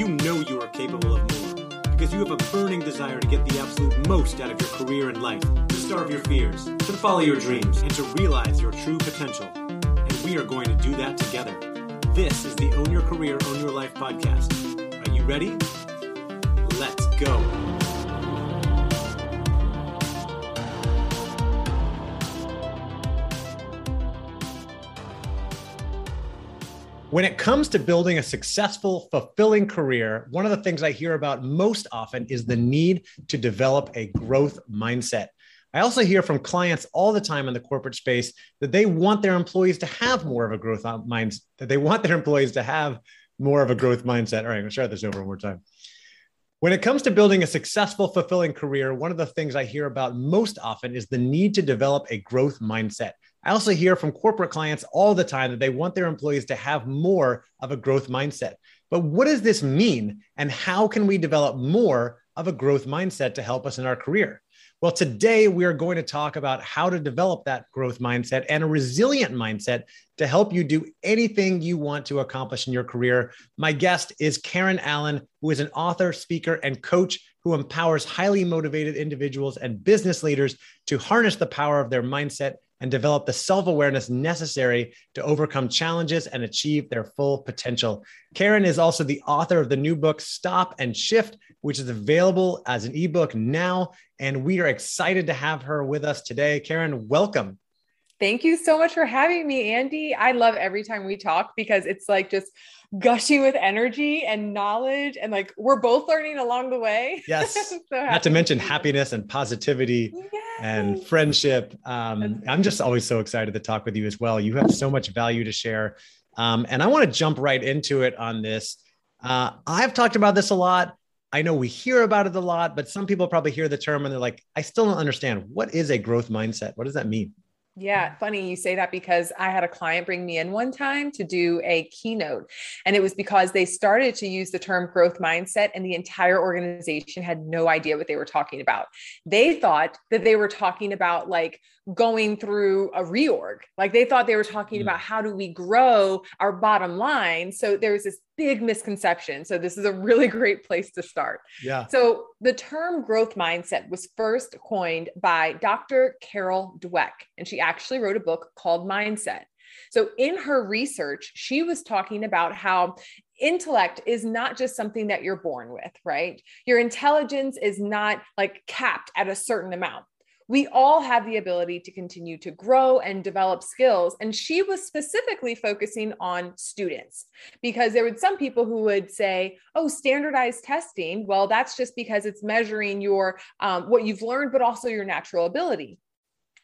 you know you are capable of more because you have a burning desire to get the absolute most out of your career and life, to starve your fears, to follow your dreams, and to realize your true potential. And we are going to do that together. This is the Own Your Career, Own Your Life podcast. Are you ready? Let's go. When it comes to building a successful, fulfilling career, one of the things I hear about most often is the need to develop a growth mindset. I also hear from clients all the time in the corporate space that they want their employees to have more of a growth uh, mindset, that they want their employees to have more of a growth mindset. All right, I'm gonna start this over one more time. When it comes to building a successful, fulfilling career, one of the things I hear about most often is the need to develop a growth mindset. I also hear from corporate clients all the time that they want their employees to have more of a growth mindset. But what does this mean? And how can we develop more of a growth mindset to help us in our career? Well, today we are going to talk about how to develop that growth mindset and a resilient mindset to help you do anything you want to accomplish in your career. My guest is Karen Allen, who is an author, speaker, and coach who empowers highly motivated individuals and business leaders to harness the power of their mindset and develop the self awareness necessary to overcome challenges and achieve their full potential. Karen is also the author of the new book, Stop and Shift, which is available as an ebook now. And we are excited to have her with us today. Karen, welcome. Thank you so much for having me, Andy. I love every time we talk because it's like just gushing with energy and knowledge and like we're both learning along the way. Yes. So not to mention happiness and positivity yes. and friendship. Um, i'm just always so excited to talk with you as well. You have so much value to share. Um, and i want to jump right into it on this. Uh, i've talked about this a lot. I know we hear about it a lot but some people probably hear the term and they're like i still don't understand. What is a growth mindset? What does that mean yeah, funny you say that because I had a client bring me in one time to do a keynote. And it was because they started to use the term growth mindset, and the entire organization had no idea what they were talking about. They thought that they were talking about like going through a reorg. Like they thought they were talking mm. about how do we grow our bottom line. So there's this big misconception. So this is a really great place to start. Yeah. So the term growth mindset was first coined by Dr. Carol Dweck, and she actually wrote a book called Mindset. So in her research, she was talking about how intellect is not just something that you're born with, right? Your intelligence is not like capped at a certain amount we all have the ability to continue to grow and develop skills. And she was specifically focusing on students because there were some people who would say, oh, standardized testing. Well, that's just because it's measuring your um, what you've learned, but also your natural ability.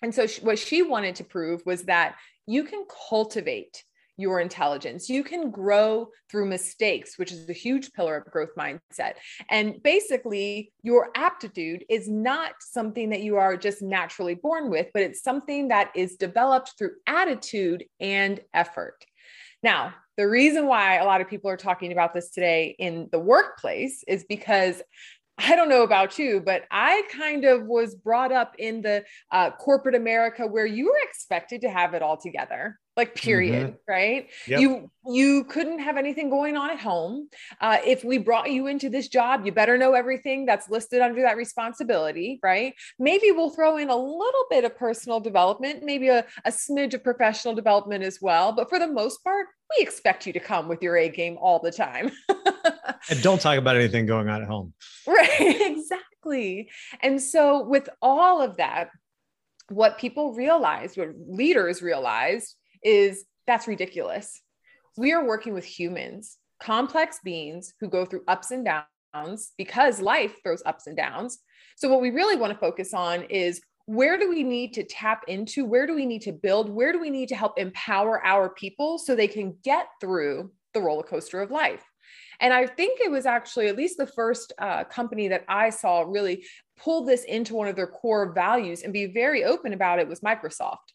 And so, she, what she wanted to prove was that you can cultivate your intelligence. You can grow through mistakes, which is a huge pillar of growth mindset. And basically, your aptitude is not something that you are just naturally born with, but it's something that is developed through attitude and effort. Now, the reason why a lot of people are talking about this today in the workplace is because I don't know about you, but I kind of was brought up in the uh, corporate America where you were expected to have it all together like period mm-hmm. right? Yep. you you couldn't have anything going on at home. Uh, if we brought you into this job you better know everything that's listed under that responsibility right? Maybe we'll throw in a little bit of personal development maybe a, a smidge of professional development as well. But for the most part we expect you to come with your a game all the time. And don't talk about anything going on at home. Right exactly. And so with all of that what people realized, what leaders realized, is that's ridiculous. We are working with humans, complex beings who go through ups and downs because life throws ups and downs. So, what we really want to focus on is where do we need to tap into? Where do we need to build? Where do we need to help empower our people so they can get through the roller coaster of life? And I think it was actually at least the first uh, company that I saw really pull this into one of their core values and be very open about it was Microsoft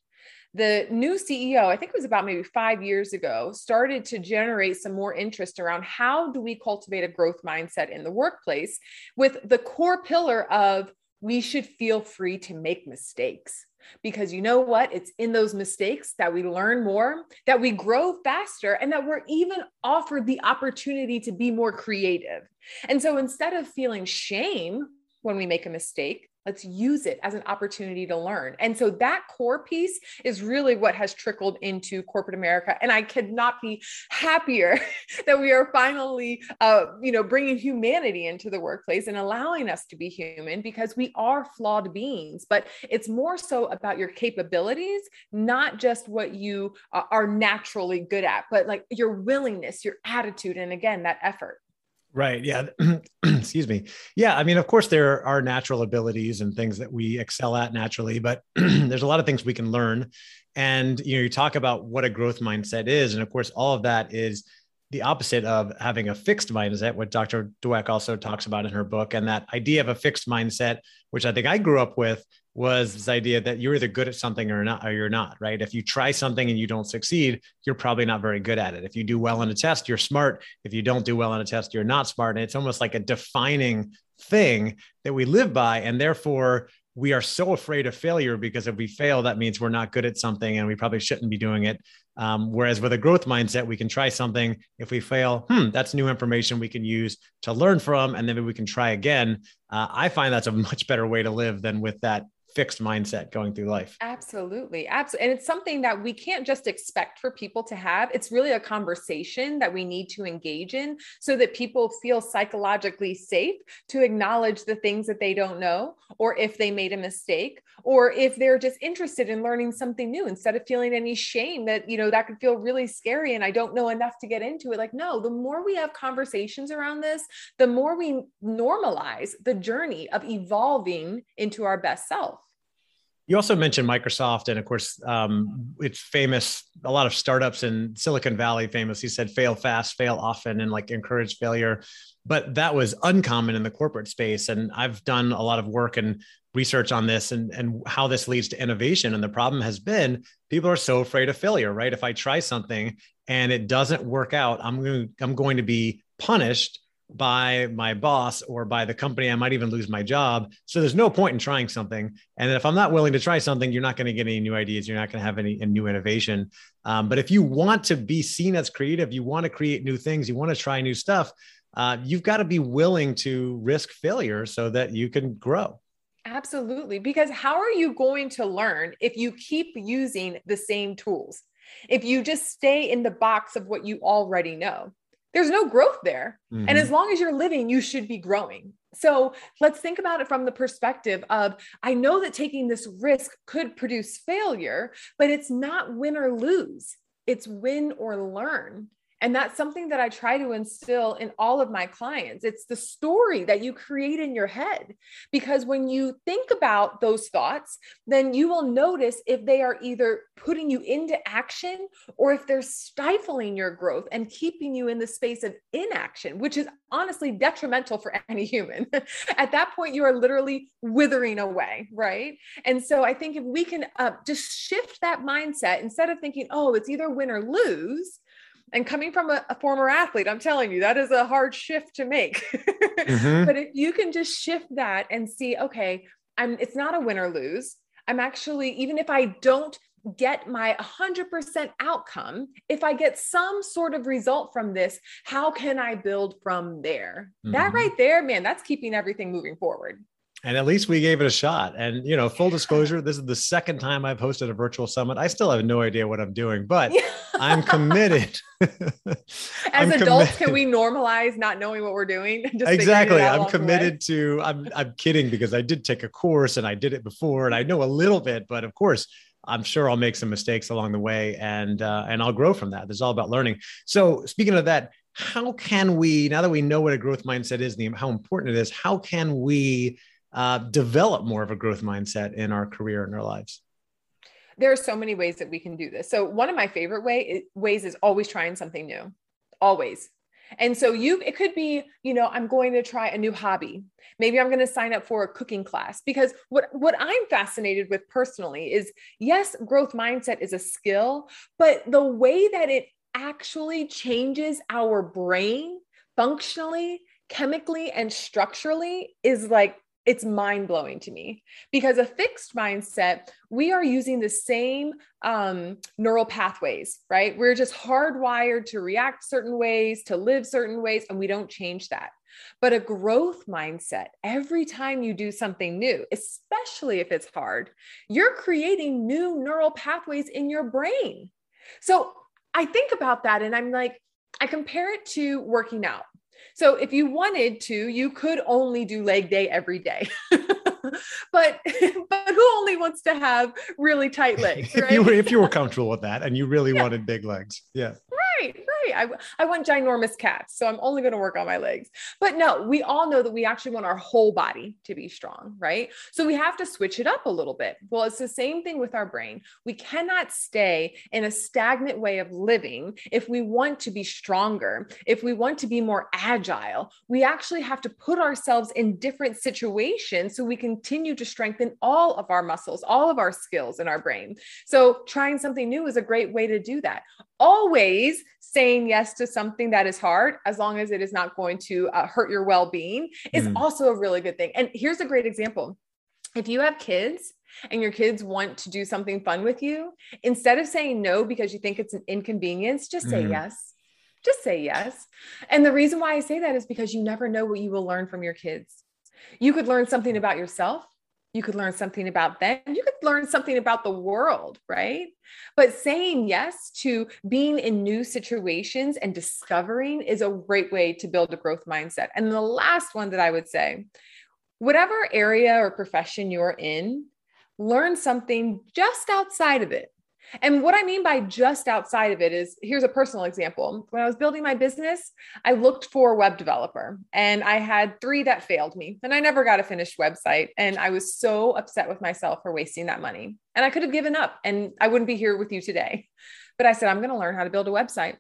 the new CEO, I think it was about maybe five years ago, started to generate some more interest around how do we cultivate a growth mindset in the workplace with the core pillar of we should feel free to make mistakes. because you know what? It's in those mistakes that we learn more, that we grow faster, and that we're even offered the opportunity to be more creative. And so instead of feeling shame when we make a mistake, Let's use it as an opportunity to learn. And so that core piece is really what has trickled into corporate America. And I could not be happier that we are finally, uh, you know, bringing humanity into the workplace and allowing us to be human because we are flawed beings. But it's more so about your capabilities, not just what you uh, are naturally good at, but like your willingness, your attitude, and again, that effort. Right. Yeah. Excuse me. Yeah. I mean, of course, there are natural abilities and things that we excel at naturally, but there's a lot of things we can learn. And, you know, you talk about what a growth mindset is. And of course, all of that is the opposite of having a fixed mindset, what Dr. Dweck also talks about in her book. And that idea of a fixed mindset, which I think I grew up with, was this idea that you're either good at something or not, or you're not, right? If you try something and you don't succeed, you're probably not very good at it. If you do well on a test, you're smart. If you don't do well on a test, you're not smart. And it's almost like a defining thing that we live by. And therefore, we are so afraid of failure because if we fail, that means we're not good at something and we probably shouldn't be doing it. Um, whereas with a growth mindset, we can try something. If we fail, hmm, that's new information we can use to learn from, and then we can try again. Uh, I find that's a much better way to live than with that fixed mindset going through life. Absolutely. Absolutely. And it's something that we can't just expect for people to have. It's really a conversation that we need to engage in so that people feel psychologically safe to acknowledge the things that they don't know, or if they made a mistake, or if they're just interested in learning something new instead of feeling any shame that, you know, that could feel really scary and I don't know enough to get into it. Like, no, the more we have conversations around this, the more we normalize the journey of evolving into our best self. You also mentioned Microsoft, and of course, um, it's famous. A lot of startups in Silicon Valley famous. He said, "Fail fast, fail often," and like encourage failure. But that was uncommon in the corporate space, and I've done a lot of work and research on this and, and how this leads to innovation. And the problem has been people are so afraid of failure, right? If I try something and it doesn't work out, I'm going I'm going to be punished by my boss or by the company. I might even lose my job. So there's no point in trying something. And if I'm not willing to try something, you're not going to get any new ideas. You're not going to have any, any new innovation. Um, but if you want to be seen as creative, you want to create new things, you want to try new stuff, uh, you've got to be willing to risk failure so that you can grow. Absolutely. Because how are you going to learn if you keep using the same tools? If you just stay in the box of what you already know? There's no growth there. Mm-hmm. And as long as you're living, you should be growing. So let's think about it from the perspective of I know that taking this risk could produce failure, but it's not win or lose, it's win or learn. And that's something that I try to instill in all of my clients. It's the story that you create in your head. Because when you think about those thoughts, then you will notice if they are either putting you into action or if they're stifling your growth and keeping you in the space of inaction, which is honestly detrimental for any human. At that point, you are literally withering away, right? And so I think if we can uh, just shift that mindset instead of thinking, oh, it's either win or lose and coming from a, a, former athlete, I'm telling you, that is a hard shift to make. mm-hmm. But if you can just shift that and see, okay, I'm it's not a win or lose. I'm actually, even if I don't get my 100% outcome, if I get some sort of result from this, how can I build from there? Mm-hmm. That right there, man, that's keeping everything moving forward and at least we gave it a shot. And you know, full disclosure, this is the second time I've hosted a virtual summit. I still have no idea what I'm doing, but I'm committed. As I'm adults, committed. can we normalize not knowing what we're doing? exactly. I'm committed to. I'm. I'm kidding because I did take a course and I did it before, and I know a little bit. But of course, I'm sure I'll make some mistakes along the way, and uh, and I'll grow from that. It's all about learning. So speaking of that, how can we now that we know what a growth mindset is, and how important it is, how can we uh, develop more of a growth mindset in our career and our lives? There are so many ways that we can do this. So one of my favorite way, ways is always trying something new, always. And so you, it could be, you know, I'm going to try a new hobby. Maybe I'm going to sign up for a cooking class because what, what I'm fascinated with personally is yes, growth mindset is a skill, but the way that it actually changes our brain functionally, chemically, and structurally is like it's mind blowing to me because a fixed mindset, we are using the same um, neural pathways, right? We're just hardwired to react certain ways, to live certain ways, and we don't change that. But a growth mindset, every time you do something new, especially if it's hard, you're creating new neural pathways in your brain. So I think about that and I'm like, I compare it to working out. So if you wanted to, you could only do leg day every day. but but who only wants to have really tight legs? Right? if you were if you were comfortable with that and you really yeah. wanted big legs, yeah right. I, I want ginormous cats, so I'm only going to work on my legs. But no, we all know that we actually want our whole body to be strong, right? So we have to switch it up a little bit. Well, it's the same thing with our brain. We cannot stay in a stagnant way of living if we want to be stronger, if we want to be more agile. We actually have to put ourselves in different situations so we continue to strengthen all of our muscles, all of our skills in our brain. So trying something new is a great way to do that always saying yes to something that is hard, as long as it is not going to uh, hurt your well being, is mm. also a really good thing. And here's a great example if you have kids, and your kids want to do something fun with you, instead of saying no because you think it's an inconvenience, just say mm. yes. Just say yes. And the reason why I say that is because you never know what you will learn from your kids. You could learn something about yourself you could learn something about them. You could learn something about the world, right? But saying yes to being in new situations and discovering is a great way to build a growth mindset. And the last one that I would say, whatever area or profession you're in, learn something just outside of it. And what I mean by just outside of it is here's a personal example. When I was building my business, I looked for a web developer and I had three that failed me and I never got a finished website. And I was so upset with myself for wasting that money. And I could have given up and I wouldn't be here with you today. But I said, I'm going to learn how to build a website.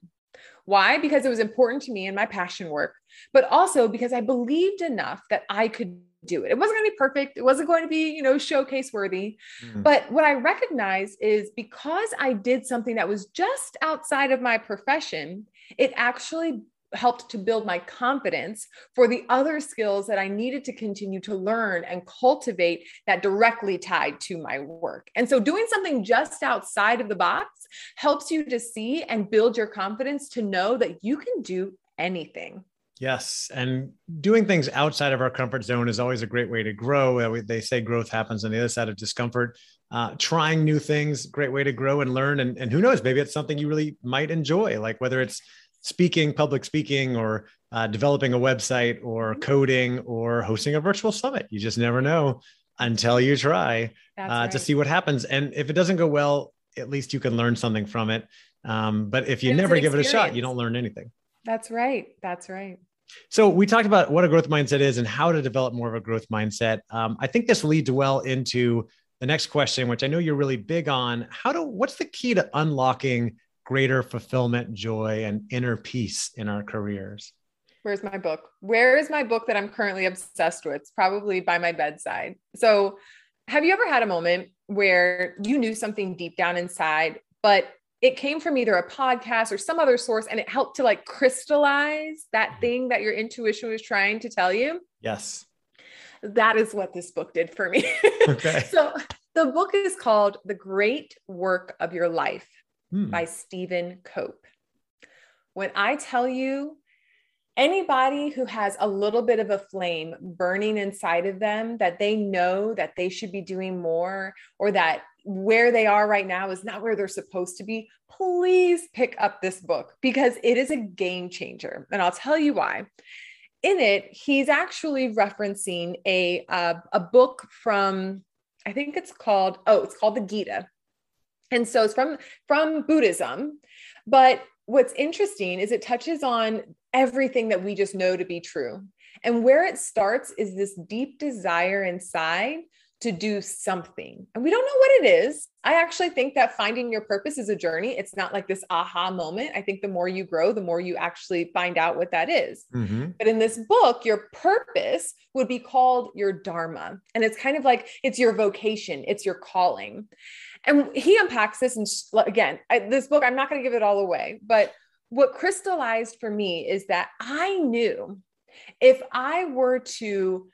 Why? Because it was important to me and my passion work, but also because I believed enough that I could do it. It wasn't going to be perfect. It wasn't going to be, you know, showcase worthy. Mm. But what I recognize is because I did something that was just outside of my profession, it actually helped to build my confidence for the other skills that I needed to continue to learn and cultivate that directly tied to my work. And so doing something just outside of the box helps you to see and build your confidence to know that you can do anything. Yes. And doing things outside of our comfort zone is always a great way to grow. Uh, they say growth happens on the other side of discomfort. Uh, trying new things, great way to grow and learn. And, and who knows, maybe it's something you really might enjoy, like whether it's speaking, public speaking, or uh, developing a website, or coding, or hosting a virtual summit. You just never know until you try uh, right. to see what happens. And if it doesn't go well, at least you can learn something from it. Um, but if you it's never give it a shot, you don't learn anything. That's right. That's right. So we talked about what a growth mindset is and how to develop more of a growth mindset. Um, I think this leads well into the next question, which I know you're really big on. How do what's the key to unlocking greater fulfillment, joy, and inner peace in our careers? Where's my book? Where is my book that I'm currently obsessed with? It's probably by my bedside. So, have you ever had a moment where you knew something deep down inside, but it came from either a podcast or some other source and it helped to like crystallize that mm-hmm. thing that your intuition was trying to tell you. Yes. That is what this book did for me. Okay. so the book is called The Great Work of Your Life hmm. by Stephen Cope. When I tell you, anybody who has a little bit of a flame burning inside of them that they know that they should be doing more or that where they are right now is not where they're supposed to be, please pick up this book because it is a game changer. And I'll tell you why. In it, he's actually referencing a, uh, a book from, I think it's called, oh, it's called the Gita. And so it's from, from Buddhism. But what's interesting is it touches on everything that we just know to be true. And where it starts is this deep desire inside to do something. And we don't know what it is. I actually think that finding your purpose is a journey. It's not like this aha moment. I think the more you grow, the more you actually find out what that is. Mm-hmm. But in this book, your purpose would be called your dharma. And it's kind of like it's your vocation, it's your calling. And he unpacks this. And again, I, this book, I'm not going to give it all away, but what crystallized for me is that I knew if I were to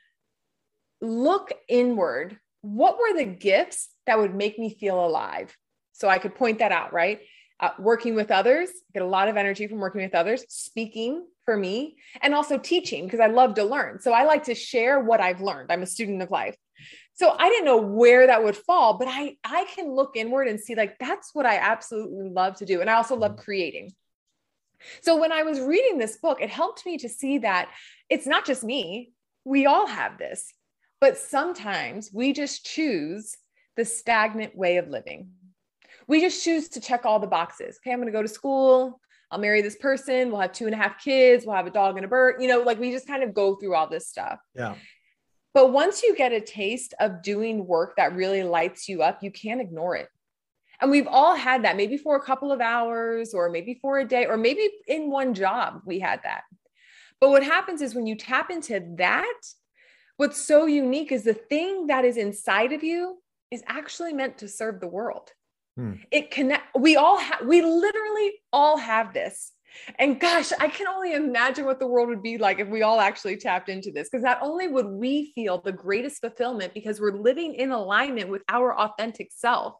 look inward. What were the gifts that would make me feel alive? So I could point that out, right? Uh, working with others, get a lot of energy from working with others, speaking for me, and also teaching because I love to learn. So I like to share what I've learned. I'm a student of life. So I didn't know where that would fall, but I I can look inward and see like that's what I absolutely love to do. And I also love creating. So when I was reading this book, it helped me to see that it's not just me. We all have this. But sometimes we just choose the stagnant way of living we just choose to check all the boxes. Okay, I'm going to go to school. I'll marry this person. We'll have two and a half kids. We'll have a dog and a bird. You know, like we just kind of go through all this stuff. Yeah. But once you get a taste of doing work that really lights you up, you can't ignore it. And we've all had that, maybe for a couple of hours, or maybe for a day, or maybe in one job, we had that. But what happens is when you tap into that, what's so unique is the thing that is inside of you is actually meant to serve the world. Hmm. It connect. We all have. We literally all have this. And gosh, I can only imagine what the world would be like if we all actually tapped into this. Because not only would we feel the greatest fulfillment because we're living in alignment with our authentic self,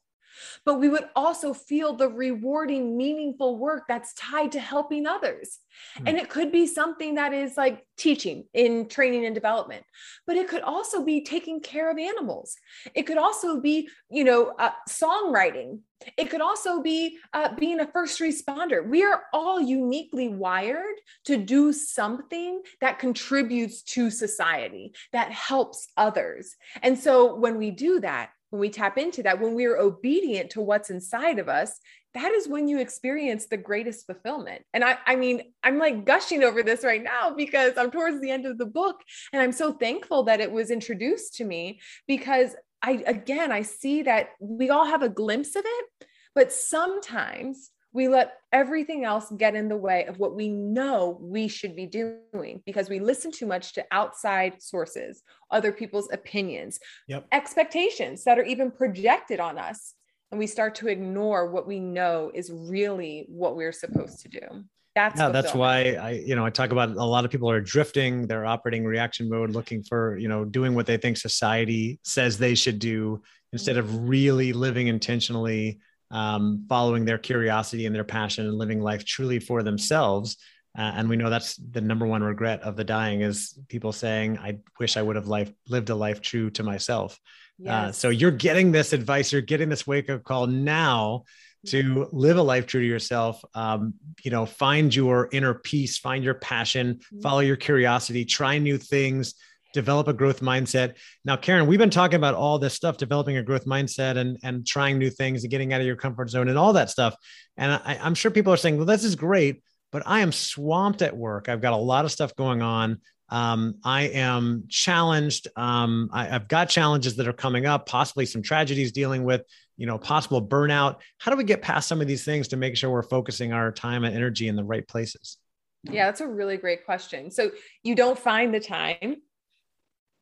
but we would also feel the rewarding, meaningful work that's tied to helping others. Mm. And it could be something that is like teaching in training and development, but it could also be taking care of animals. It could also be, you know, uh, songwriting. It could also be uh, being a first responder. We are all uniquely wired to do something that contributes to society, that helps others. And so when we do that, when we tap into that, when we're obedient to what's inside of us, that is when you experience the greatest fulfillment. And I, I mean, I'm like gushing over this right now because I'm towards the end of the book. And I'm so thankful that it was introduced to me because I, again, I see that we all have a glimpse of it, but sometimes we let everything else get in the way of what we know we should be doing because we listen too much to outside sources, other people's opinions, yep. expectations that are even projected on us. And we start to ignore what we know is really what we're supposed to do. That's yeah, that's why I, you know, I talk about a lot of people are drifting, they're operating reaction mode, looking for, you know, doing what they think society says they should do instead mm-hmm. of really living intentionally um, following their curiosity and their passion and living life truly for themselves. Uh, and we know that's the number one regret of the dying is people saying, "I wish I would have life lived a life true to myself." Uh, yes. Uh, so you're getting this advice, you're getting this wake up call now to live a life true to yourself. Um, you know, find your inner peace, find your passion, mm-hmm. follow your curiosity, try new things, develop a growth mindset. Now, Karen, we've been talking about all this stuff, developing a growth mindset and, and trying new things and getting out of your comfort zone and all that stuff. And I, I'm sure people are saying, well, this is great, but I am swamped at work. I've got a lot of stuff going on. Um, I am challenged. Um, I, I've got challenges that are coming up, possibly some tragedies dealing with, you know, possible burnout. How do we get past some of these things to make sure we're focusing our time and energy in the right places? Yeah, that's a really great question. So you don't find the time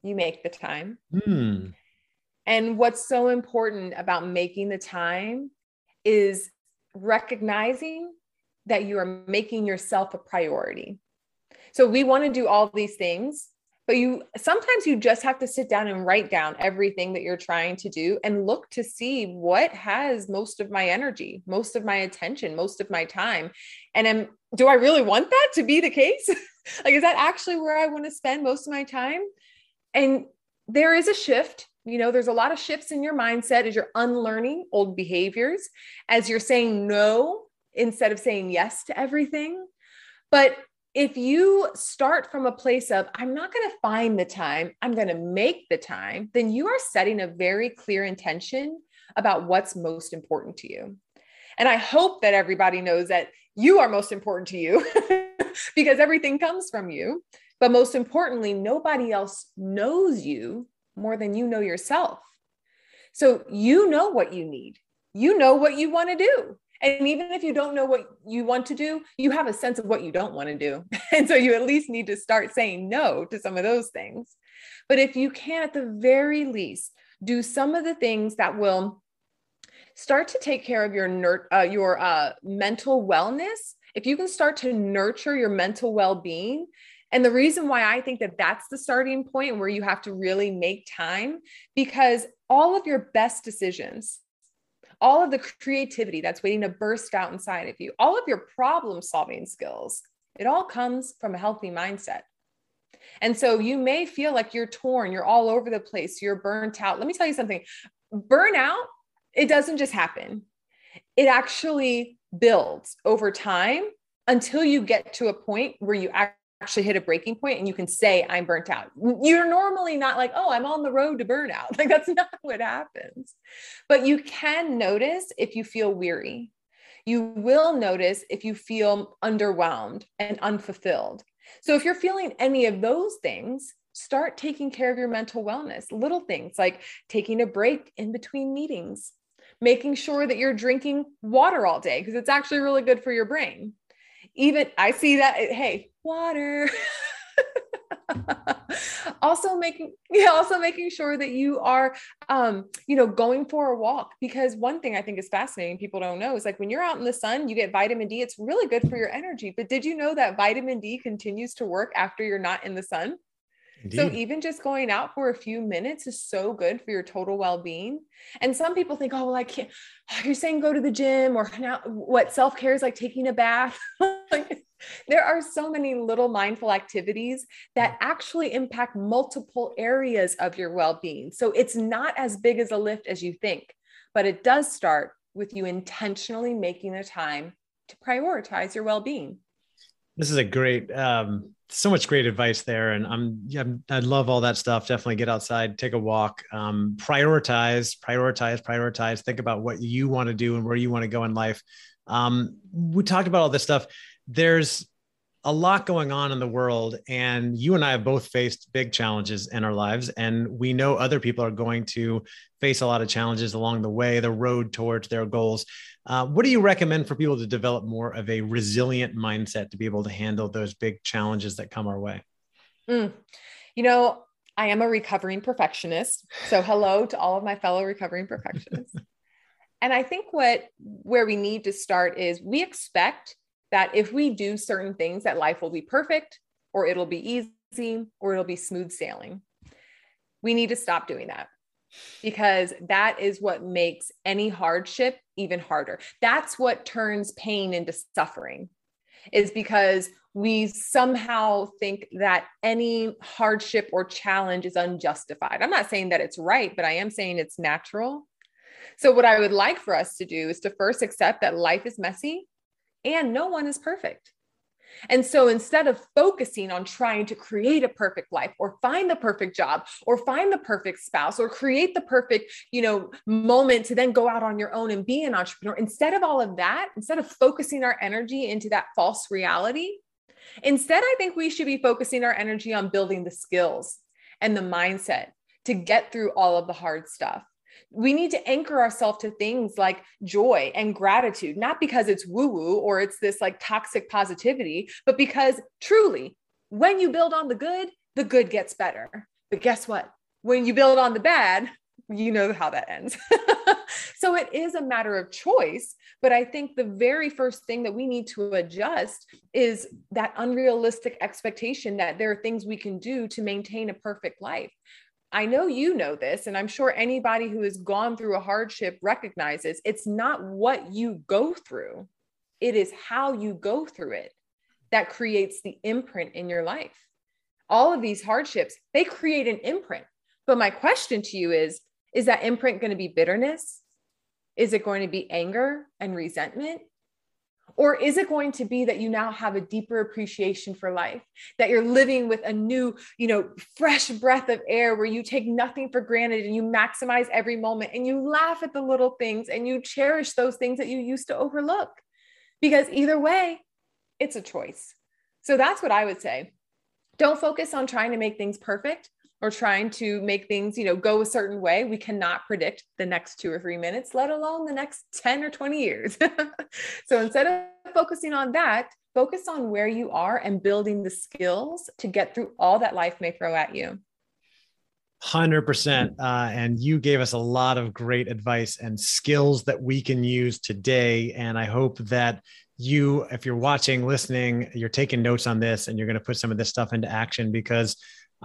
you make the time. Mm. And what's so important about making the time is recognizing that you are making yourself a priority. So we want to do all these things, but you sometimes you just have to sit down and write down everything that you're trying to do and look to see what has most of my energy, most of my attention, most of my time. And am do I really want that to be the case? like is that actually where I want to spend most of my time? And there is a shift. You know, there's a lot of shifts in your mindset as you're unlearning old behaviors, as you're saying no instead of saying yes to everything. But if you start from a place of, I'm not going to find the time, I'm going to make the time, then you are setting a very clear intention about what's most important to you. And I hope that everybody knows that you are most important to you because everything comes from you. But most importantly, nobody else knows you more than you know yourself. So you know what you need, you know what you want to do. And even if you don't know what you want to do, you have a sense of what you don't want to do. And so you at least need to start saying no to some of those things. But if you can, at the very least, do some of the things that will start to take care of your uh, your uh, mental wellness. If you can start to nurture your mental well being, And the reason why I think that that's the starting point where you have to really make time because all of your best decisions, all of the creativity that's waiting to burst out inside of you, all of your problem solving skills, it all comes from a healthy mindset. And so you may feel like you're torn, you're all over the place, you're burnt out. Let me tell you something burnout, it doesn't just happen, it actually builds over time until you get to a point where you actually hit a breaking point and you can say i'm burnt out. You're normally not like oh i'm on the road to burnout. Like that's not what happens. But you can notice if you feel weary. You will notice if you feel underwhelmed and unfulfilled. So if you're feeling any of those things start taking care of your mental wellness. Little things like taking a break in between meetings making sure that you're drinking water all day because it's actually really good for your brain. Even I see that, eh, hey, water. also making yeah also making sure that you are um you know going for a walk because one thing i think is fascinating people don't know is like when you're out in the sun you get vitamin d it's really good for your energy but did you know that vitamin d continues to work after you're not in the sun Indeed. So even just going out for a few minutes is so good for your total well-being. And some people think, oh, well, I can't. Oh, you're saying go to the gym or now what self-care is like taking a bath. like, there are so many little mindful activities that mm. actually impact multiple areas of your well-being. So it's not as big as a lift as you think, but it does start with you intentionally making the time to prioritize your well-being. This is a great um so much great advice there and i'm yeah, i love all that stuff. Definitely get outside take a walk um, prioritize prioritize prioritize. Think about what you want to do and where you want to go in life. Um, we talked about all this stuff. There's a lot going on in the world and you and i have both faced big challenges in our lives and we know other people are going to face a lot of challenges along the way the road towards their goals uh, what do you recommend for people to develop more of a resilient mindset to be able to handle those big challenges that come our way? Mm. You know, I am a recovering perfectionist. So, hello to all of my fellow recovering perfectionists. and I think what where we need to start is we expect that if we do certain things, that life will be perfect, or it'll be easy, or it'll be smooth sailing. We need to stop doing that because that is what makes any hardship even harder. That's what turns pain into suffering, is because we somehow think that any hardship or challenge is unjustified. I'm not saying that it's right, but I am saying it's natural. So, what I would like for us to do is to first accept that life is messy and no one is perfect. And so instead of focusing on trying to create a perfect life or find the perfect job or find the perfect spouse or create the perfect, you know, moment to then go out on your own and be an entrepreneur, instead of all of that, instead of focusing our energy into that false reality, instead I think we should be focusing our energy on building the skills and the mindset to get through all of the hard stuff we need to anchor ourselves to things like joy and gratitude, not because it's woo woo or it's this like toxic positivity, but because truly, when you build on the good, the good gets better. But guess what? When you build on the bad, you know how that ends. so it is a matter of choice. But I think the very first thing that we need to adjust is that unrealistic expectation that there are things we can do to maintain a perfect life. I know you know this, and I'm sure anybody who has gone through a hardship recognizes it's not what you go through, it is how you go through it that creates the imprint in your life. All of these hardships, they create an imprint. But my question to you is is that imprint going to be bitterness? Is it going to be anger and resentment? Or is it going to be that you now have a deeper appreciation for life, that you're living with a new, you know, fresh breath of air where you take nothing for granted and you maximize every moment and you laugh at the little things and you cherish those things that you used to overlook? Because either way, it's a choice. So that's what I would say. Don't focus on trying to make things perfect or trying to make things, you know, go a certain way, we cannot predict the next two or three minutes, let alone the next 10 or 20 years. so instead of focusing on that, focus on where you are and building the skills to get through all that life may throw at you. 100%. Uh, and you gave us a lot of great advice and skills that we can use today. And I hope that you, if you're watching, listening, you're taking notes on this and you're going to put some of this stuff into action because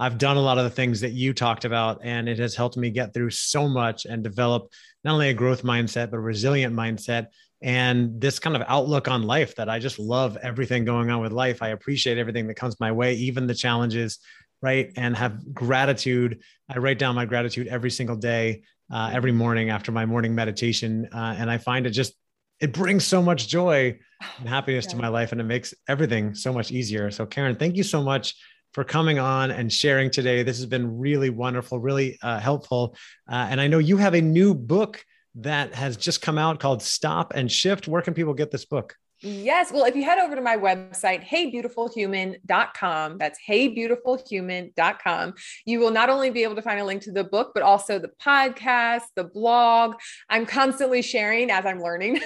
I've done a lot of the things that you talked about, and it has helped me get through so much and develop not only a growth mindset, but a resilient mindset and this kind of outlook on life that I just love everything going on with life. I appreciate everything that comes my way, even the challenges, right? And have gratitude. I write down my gratitude every single day, uh, every morning after my morning meditation. Uh, and I find it just, it brings so much joy and happiness yeah. to my life and it makes everything so much easier. So, Karen, thank you so much for coming on and sharing today. This has been really wonderful, really uh, helpful. Uh, and I know you have a new book that has just come out called Stop and Shift. Where can people get this book? Yes. Well, if you head over to my website, heybeautifulhuman.com, that's heybeautifulhuman.com, you will not only be able to find a link to the book, but also the podcast, the blog. I'm constantly sharing as I'm learning.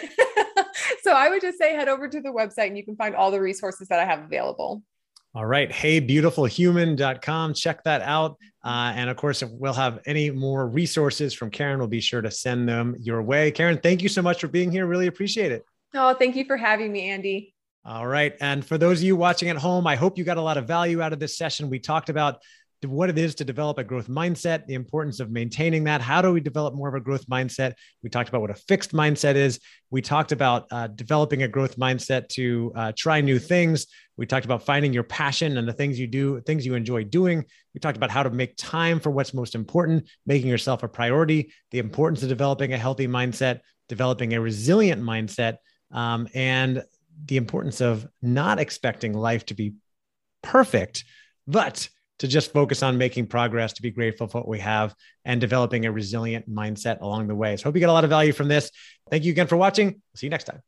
so I would just say head over to the website and you can find all the resources that I have available. All right. Heybeautifulhuman.com. Check that out. Uh, and of course, if we'll have any more resources from Karen, we'll be sure to send them your way. Karen, thank you so much for being here. Really appreciate it. Oh, thank you for having me, Andy. All right. And for those of you watching at home, I hope you got a lot of value out of this session. We talked about what it is to develop a growth mindset, the importance of maintaining that. How do we develop more of a growth mindset? We talked about what a fixed mindset is. We talked about uh, developing a growth mindset to uh, try new things. We talked about finding your passion and the things you do, things you enjoy doing. We talked about how to make time for what's most important, making yourself a priority, the importance of developing a healthy mindset, developing a resilient mindset, um, and the importance of not expecting life to be perfect, but to just focus on making progress, to be grateful for what we have, and developing a resilient mindset along the way. So, hope you get a lot of value from this. Thank you again for watching. See you next time.